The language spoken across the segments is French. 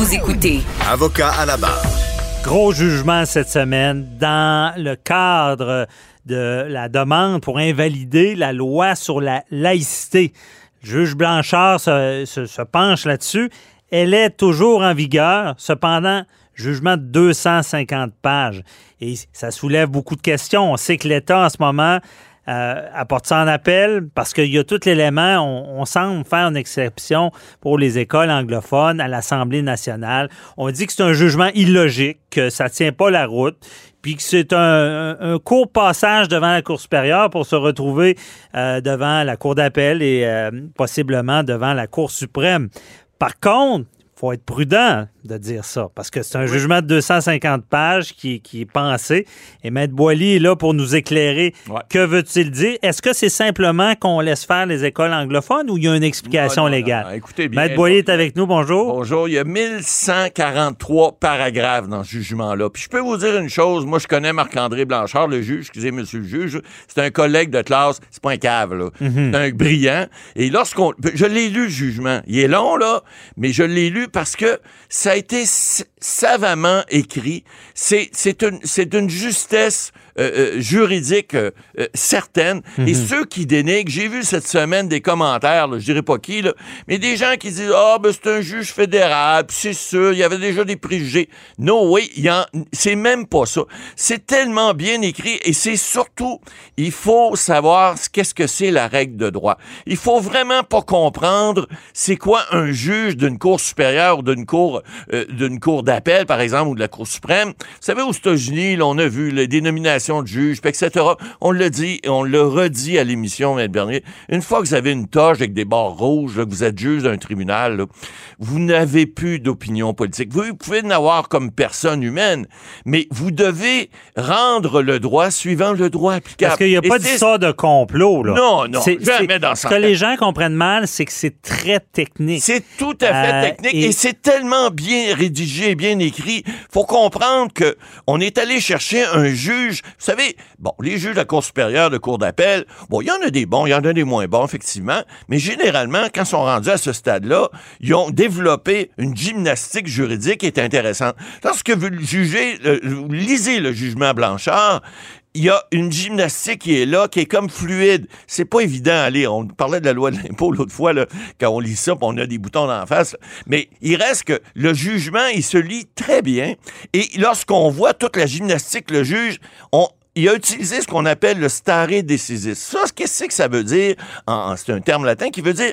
Vous écoutez Avocat à la barre. Gros jugement cette semaine dans le cadre de la demande pour invalider la loi sur la laïcité. Le juge Blanchard se, se- se penche là-dessus. Elle est toujours en vigueur. Cependant, jugement de 250 pages. Et ça soulève beaucoup de questions. On sait que l'État, en ce moment, euh, apporte ça en appel parce qu'il y a tout l'élément. On, on semble faire une exception pour les écoles anglophones à l'Assemblée nationale. On dit que c'est un jugement illogique, que ça tient pas la route, puis que c'est un, court passage devant la Cour supérieure pour se retrouver euh, devant la Cour d'appel et euh, possiblement devant la Cour suprême. Par contre, faut être prudent de dire ça, parce que c'est un jugement de 250 pages qui, qui est pensé. Et Maître Boily est là pour nous éclairer. Ouais. Que veut-il dire? Est-ce que c'est simplement qu'on laisse faire les écoles anglophones ou il y a une explication Non, non, non, légale? non. Écoutez bien. Maître Boily est avec nous, bonjour. Bonjour. Il y a 1143 paragraphes dans ce jugement-là. Puis je peux vous dire une chose. Moi, je connais Marc-André Blanchard, le juge. Excusez, monsieur le juge. C'est un collègue de classe. C'est pas un cave, là. Mhm. C'est un brillant. Et lorsqu'on. Je l'ai lu, le jugement. Il est long, là. Mais je l'ai lu parce que ça a été savamment écrit. C'est, c'est une, c'est d'une justesse euh, euh, juridique euh, certaine. Et ceux qui dénigrent, j'ai vu cette semaine des commentaires, je dirais pas qui, là, mais des gens qui disent Ah, ben c'est un juge fédéral, c'est sûr, il y avait déjà des préjugés. Non, oui, il y en- c'est même pas ça. C'est tellement bien écrit et c'est surtout, il faut savoir ce- qu'est-ce que c'est la règle de droit. Il faut vraiment pas comprendre c'est quoi un juge d'une cour supérieure d'une cour euh, d'une cour d'appel, par exemple, ou de la Cour suprême. Vous savez, aux États-Unis, on a vu les dénominations de juges, etc. On le dit et on le redit à l'émission, Maître Bernier. Une fois que vous avez une toge avec des barres rouges, là, que vous êtes juge d'un tribunal, là, vous n'avez plus d'opinion politique. Vous pouvez en avoir comme personne humaine, mais vous devez rendre le droit suivant le droit applicable. Parce qu'il n'y a pas d'histoire de complot. Là. Non, non, C'est- jamais dans Ce ce que les gens comprennent mal, c'est que c'est très technique. C'est tout à fait Euh, technique et- et, c'est tellement bien rédigé, bien écrit. Faut comprendre que on est allé chercher un juge. Vous savez, bon, les juges de la Cour supérieure, de Cour d'appel, bon, il y en a des bons, il y en a des moins bons, effectivement, mais généralement, quand ils sont rendus à ce stade-là, ils ont développé une gymnastique juridique qui est intéressante. Lorsque vous vous lisez le jugement Blanchard, il y a une gymnastique qui est là, qui est comme fluide. C'est pas évident à lire. On parlait de la loi de l'impôt l'autre fois, là, quand on lit ça, on a des boutons d'en face. Mais il reste que le jugement, il se lit très bien. Et lorsqu'on voit toute la gymnastique, le juge, on, il a utilisé ce qu'on appelle le stare decisis. Ça, qu'est-ce que ça veut dire? C'est un terme latin qui veut dire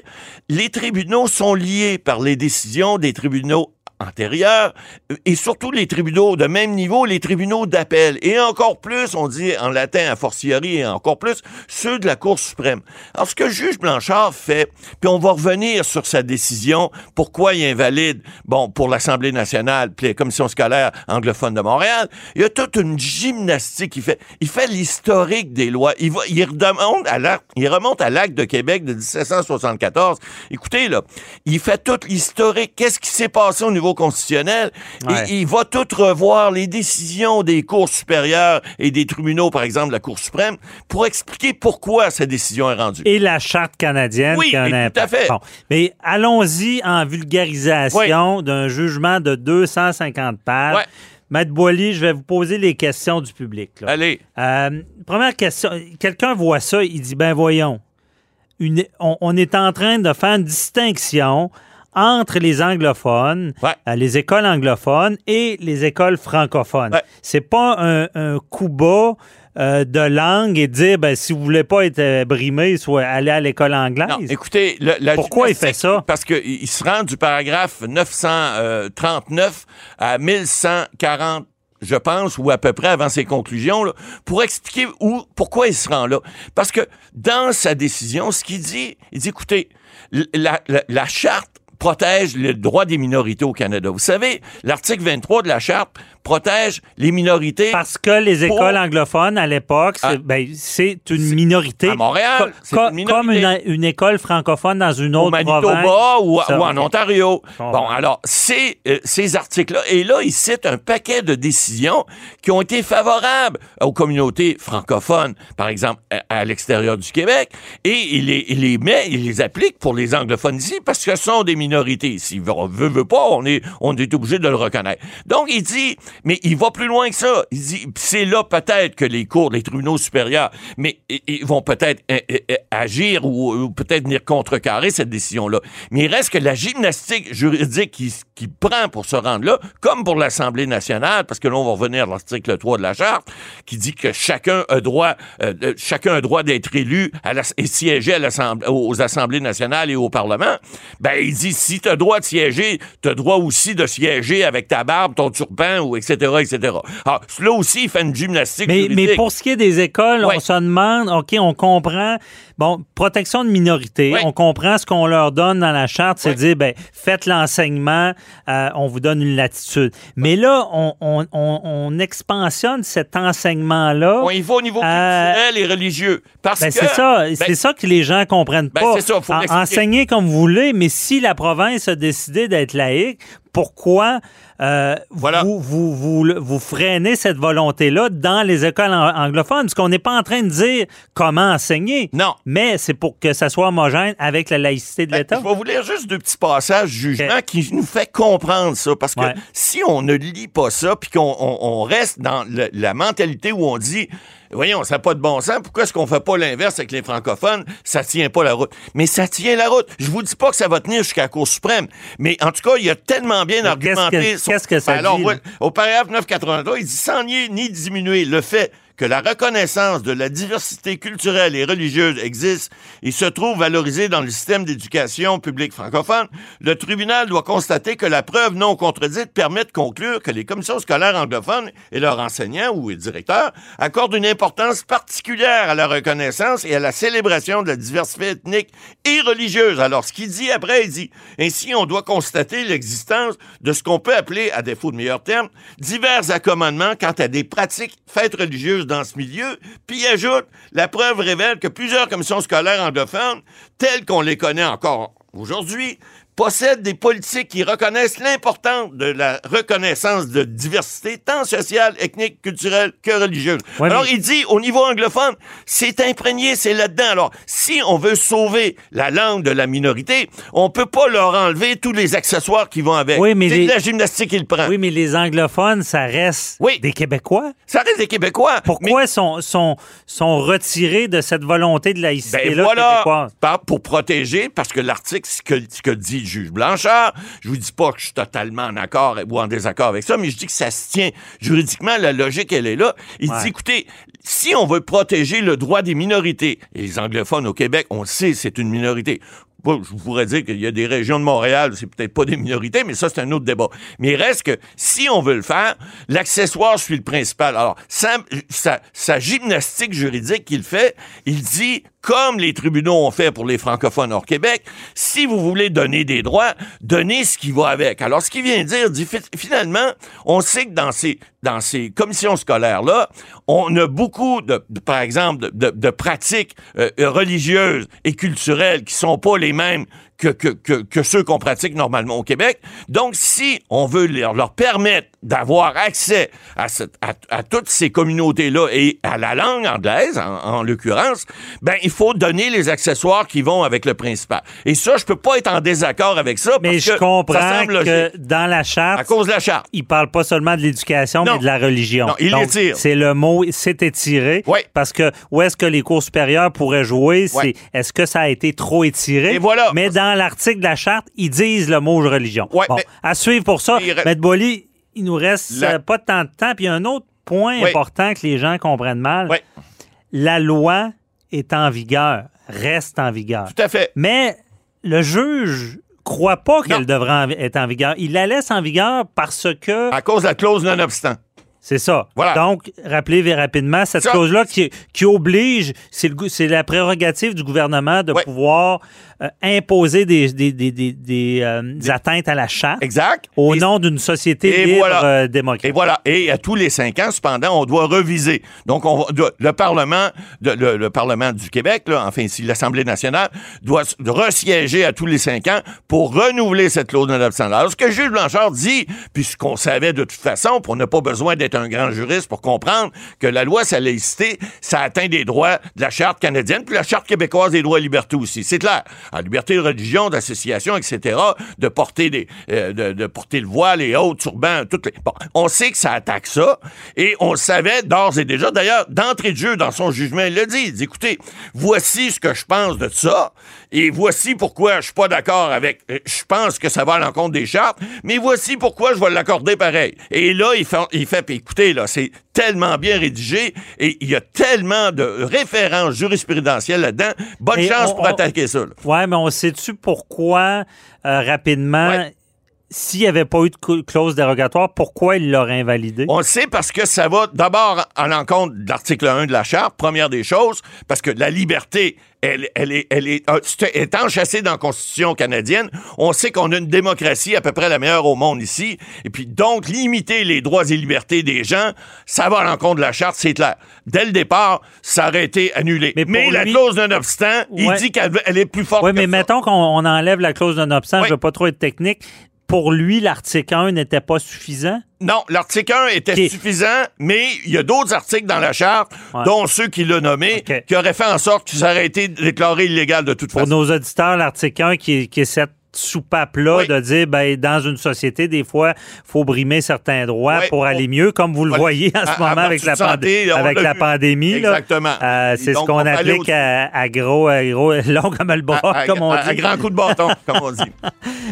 les tribunaux sont liés par les décisions des tribunaux antérieurs euh, et surtout les tribunaux de même niveau, les tribunaux d'appel. Et encore plus, on dit en latin a fortiori et encore plus, ceux de la Cour suprême. Alors, ce que juge Blanchard fait, puis on va revenir sur sa décision, pourquoi il invalide, bon, pour l'Assemblée nationale, puis la Commission scolaire anglophone de Montréal, il y a toute une gymnastique qu'il fait. Il fait l'historique des lois. Il, va, il, remonte à l'acte, il remonte à l'acte de Québec de 1774. Écoutez, là, il fait tout l'historique. Qu'est-ce qui s'est passé au niveau constitutionnel? Ouais. Il va tout revoir les décisions des cours supérieures et des tribunaux, par exemple, de la Cour suprême, pour expliquer pourquoi cette décision est rendue. Et la charte canadienne Oui, qui a un tout à fait. Bon. Mais allons-y en vulgarisation d'un jugement de 250 pages. Ouais. Maître Boily, je vais vous poser les questions du public. là. Allez. Euh, première question. Quelqu'un voit ça, il dit, ben voyons, une- on, on est en train de faire une distinction entre les anglophones, Ouais. euh, les écoles anglophones et les écoles francophones. Ouais. C'est pas un, un coup bas euh, de langue et dire, ben, si vous voulez pas être euh, brimé, soit aller à l'école anglaise. Non, écoutez, le- la Pourquoi il fait ça? Parce qu'il il se rend du paragraphe 939 à 1140 je pense, ou à peu près avant ses conclusions, là, pour expliquer où, pourquoi il se rend là. Parce que dans sa décision, ce qu'il dit, il dit, écoutez, l- la, la- la charte protège le droit des minorités au Canada. Vous savez, l'article 23 de la Charte protège les minorités. Parce que les Pour- écoles anglophones, à l'époque, c'est Ah. ben, c'est une minorité. à Montréal, c'est co- une minorité. Comme une, une école francophone dans une au autre Manitoba province. ou, en. Ontario. Bon, alors, ces, euh, ces articles-là, et là, ils citent un paquet de décisions qui ont été favorables aux communautés francophones, par exemple, à, à l'extérieur du Québec, et il les, il les met, il les applique pour les anglophones ici, parce que ce sont des minorités. S'il veut, veut, veut pas, on est, on est obligé de le reconnaître. Donc, il dit, mais il va plus loin que ça. C'est là peut-être que les cours, les tribunaux supérieurs, mais ils vont peut-être euh, euh, euh, agir ou, peut-être venir contrecarrer cette décision-là. Mais il reste que la gymnastique juridique qui, qui prend pour se rendre là, comme pour l'Assemblée nationale, parce que là, on va revenir à l'article 3 de la Charte, qui dit que chacun a droit, euh, chacun a droit d'être élu et siéger à l'Assemblée- aux Assemblées nationales et au Parlement. Ben, il dit, si tu as droit de siéger, tu as droit aussi de siéger avec ta barbe, ton turban, ou etc., etc. Alors, là aussi, il fait une gymnastique Mais, juridique. mais pour ce qui est des écoles, Ouais. on se demande, OK, on comprend, bon, protection de minorités, Ouais. on comprend ce qu'on leur donne dans la charte, c'est Ouais. dire, ben, faites l'enseignement, euh, on vous donne une latitude. Mais là, on, on, on, on expansionne cet enseignement-là. On y va au niveau Euh, culturel et religieux. Parce Ben, que... c'est ça, ben, c'est ça que les gens comprennent Ben, pas. c'est ça, faut En- comme vous voulez, mais si la province a décidé d'être laïque, pourquoi euh, Voilà. vous, vous, vous, vous freinez cette volonté-là dans les écoles an- anglophones? Parce qu'on n'est pas en train de dire comment enseigner. Non. Mais c'est pour que ça soit homogène avec la laïcité de Ben, l'État. je vais vous lire juste deux petits passages jugement qui nous fait comprendre ça. Parce que Ouais. si on ne lit pas ça, puis qu'on on- on reste dans le- la mentalité où on dit Voyons, ça n'a pas de bon sens. Pourquoi est-ce qu'on fait pas l'inverse avec les francophones? Ça tient pas la route. Mais ça tient la route. Je vous dis pas que ça va tenir jusqu'à la Cour suprême. Mais en tout cas, il a tellement bien Mais qu'est-ce argumenté. que- son- qu'est-ce que ça Ben alors, dit, ouais, là? au paragraphe 983, il dit sans nier ni diminuer le fait que la reconnaissance de la diversité culturelle et religieuse existe et se trouve valorisée dans le système d'éducation publique francophone, le tribunal doit constater que la preuve non contredite permet de conclure que les commissions scolaires anglophones et leurs enseignants ou directeurs accordent une importance particulière à la reconnaissance et à la célébration de la diversité ethnique et religieuse. Alors, ce qu'il dit après, il dit, ainsi, on doit constater l'existence de ce qu'on peut appeler, à défaut de meilleurs termes, divers accommodements quant à des pratiques fêtes religieuses dans ce milieu, puis ajoute, la preuve révèle que plusieurs commissions scolaires anglophones, telles qu'on les connaît encore aujourd'hui, possèdent des politiques qui reconnaissent l'importance de la reconnaissance de diversité tant sociale, ethnique, culturelle que religieuse. Ouais, Alors, mais- il dit, au niveau anglophone, c'est imprégné, c'est là-dedans. Alors, si on veut sauver la langue de la minorité, on peut pas leur enlever tous les accessoires qui vont avec. Oui, mais c'est les- de la gymnastique qu'il prend. Oui, mais les anglophones, ça reste Oui. des Québécois. Ça reste des Québécois. Pourquoi sont, sont, sont retirés de cette volonté de Ben laïcité-là voilà, québécoise? par- pour protéger, parce que l'article, ce que, ce que dit le juge Blanchard, je vous dis pas que je suis totalement en accord ou en désaccord avec ça, mais je dis que ça se tient juridiquement, la logique, elle est là. Il Ouais. dit, écoutez, si on veut protéger le droit des minorités, et les anglophones au Québec, on le sait, c'est une minorité. Je pourrais dire qu'il y a des régions de Montréal, c'est peut-être pas des minorités, mais ça, c'est un autre débat. Mais il reste que, si on veut le faire, l'accessoire suit le principal. Alors, sa, gymnastique juridique qu'il fait, il dit, comme les tribunaux ont fait pour les francophones hors Québec, si vous voulez donner des droits, donnez ce qui va avec. Alors, ce qu'il vient dire, dit, fi- finalement, on sait que dans ces, dans ces commissions scolaires-là, on a beaucoup, de, par exemple, de pratiques euh, religieuses et culturelles qui sont pas les mêmes que, que, que, que ceux qu'on pratique normalement au Québec. Donc, si on veut leur, leur permettre d'avoir accès à, cette- à, à toutes ces communautés-là et à la langue anglaise, en, en l'occurrence, ben, il faut donner les accessoires qui vont avec le principal. Et ça, je peux pas être en désaccord avec ça. Mais parce je que comprends ça semble que dans la charte, À cause de la charte. il parle pas seulement de l'éducation, mais de la religion. Non, il l'étire. C'est le mot, c'est étiré. Oui. Parce que où est-ce que les cours supérieurs pourraient jouer, c'est Ouais. est-ce que ça a été trop étiré? Et voilà. Mais dans l'article de la charte, ils disent le mot religion. Ouais, bon, mais- à suivre pour ça. Il re- Maître Boily, il nous reste La- euh, pas tant de temps. Puis il y a un autre point Oui. important que les gens comprennent mal. Oui, La loi est en vigueur, reste en vigueur. tout à fait. Mais le juge croit pas qu'elle devrait être en vigueur. Il la laisse en vigueur parce que À cause de la clause non-obstant. c'est ça. Voilà. Donc, rappelez rapidement cette clause-là qui, qui oblige, c'est la prérogative du gouvernement de pouvoir euh, imposer des, des, des, euh, des atteintes à la charte Exact. au Et- nom d'une société Et libre voilà. euh, démocrate. Et voilà. Et à tous les cinq ans, cependant, on doit reviser. Donc, on, le Parlement, de- le, le Parlement du Québec, là, enfin, ici, l'Assemblée nationale, doit resiéger à tous les cinq ans pour renouveler cette clause de non-obstant. Alors, ce que Jules Blanchard dit, puis ce qu'on savait de toute façon, pour n'a pas besoin d'être un grand juriste pour comprendre que la loi sur la laïcité, ça atteint des droits de la Charte canadienne, puis la Charte québécoise des droits et libertés aussi. C'est clair. La liberté de religion, d'association, etc., de porter des, euh, de, de porter le voile et autres, turban, toutes les... Bon, on sait que ça attaque ça, et on le savait d'ores et déjà. D'ailleurs, d'entrée de jeu, dans son jugement, il l'a dit. Il dit, écoutez, voici ce que je pense de ça, et voici pourquoi je suis pas d'accord avec... euh, Je pense que ça va à l'encontre des chartes, mais voici pourquoi je vais l'accorder pareil. Et là, il fait, il fait écoutez, là, c'est tellement bien rédigé, et il y a tellement de références jurisprudentielles là-dedans. Bonne Et chance on- pour on- attaquer ça. là. Ouais, mais on sait-tu pourquoi, euh, rapidement, Ouais. S'il n'y avait pas eu de clause dérogatoire, pourquoi il l'aurait invalidé? On le sait parce que ça va d'abord à l'encontre de l'article 1 de la Charte, première des choses, parce que la liberté, elle, elle est, elle est, euh, est enchâssée dans la Constitution canadienne. On sait qu'on a une démocratie à peu près la meilleure au monde ici. Et puis donc, limiter les droits et libertés des gens, ça va à l'encontre de la Charte, c'est clair. Dès le départ, ça aurait été annulé. Mais la lui- clause d'un obstant, il Ouais. dit qu'elle elle est plus forte Oui, mais mettons qu'on on enlève la clause non-obstant, Oui. je ne veux pas trop être technique. Pour lui, l'article 1 n'était pas suffisant? Non, l'article 1 était suffisant, mais il y a d'autres articles dans la charte, Ouais. dont ceux qu'il a nommés, Ok. qui auraient fait en sorte que ça aurait été déclaré illégal de toute Pour façon. nos auditeurs, l'article 1 qui est, qui est cette soupape-là Oui. de dire, ben, dans une société, des fois, faut brimer certains droits Oui. pour aller mieux, comme vous le voyez en À- ce moment avec la, santé, avec l'a vu. pandémie. Exactement. Euh, c'est ce qu'on applique à, à gros, à gros, long comme le bras, à, comme on dit. à grand coup de bâton, comme on dit.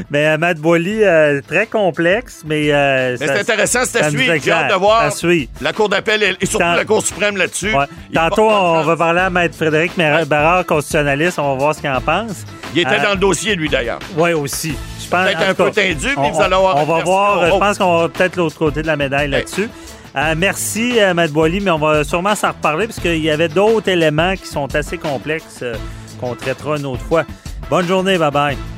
Mais euh, Matt Boily, euh, très complexe, mais... euh, Mais c'est intéressant, c'est à suivre. J'ai hâte de voir la Cour d'appel et, et surtout Tant- la Cour suprême là-dessus. Ouais. Tantôt, on va parler à Maître Frédéric Barrard, constitutionnaliste. On va voir ce qu'il en pense. Il était Euh, dans le dossier, lui, d'ailleurs. Oui, aussi. Je pense, Peut-être en un tout peu cas, tendu, mais on, vous allez avoir On va voir. Je pense qu'on va peut-être l'autre côté de la médaille là-dessus. Euh, merci, euh, Matt Boily, mais on va sûrement s'en reparler parce qu'il y avait d'autres éléments qui sont assez complexes euh, qu'on traitera une autre fois. Bonne journée. Bye-bye.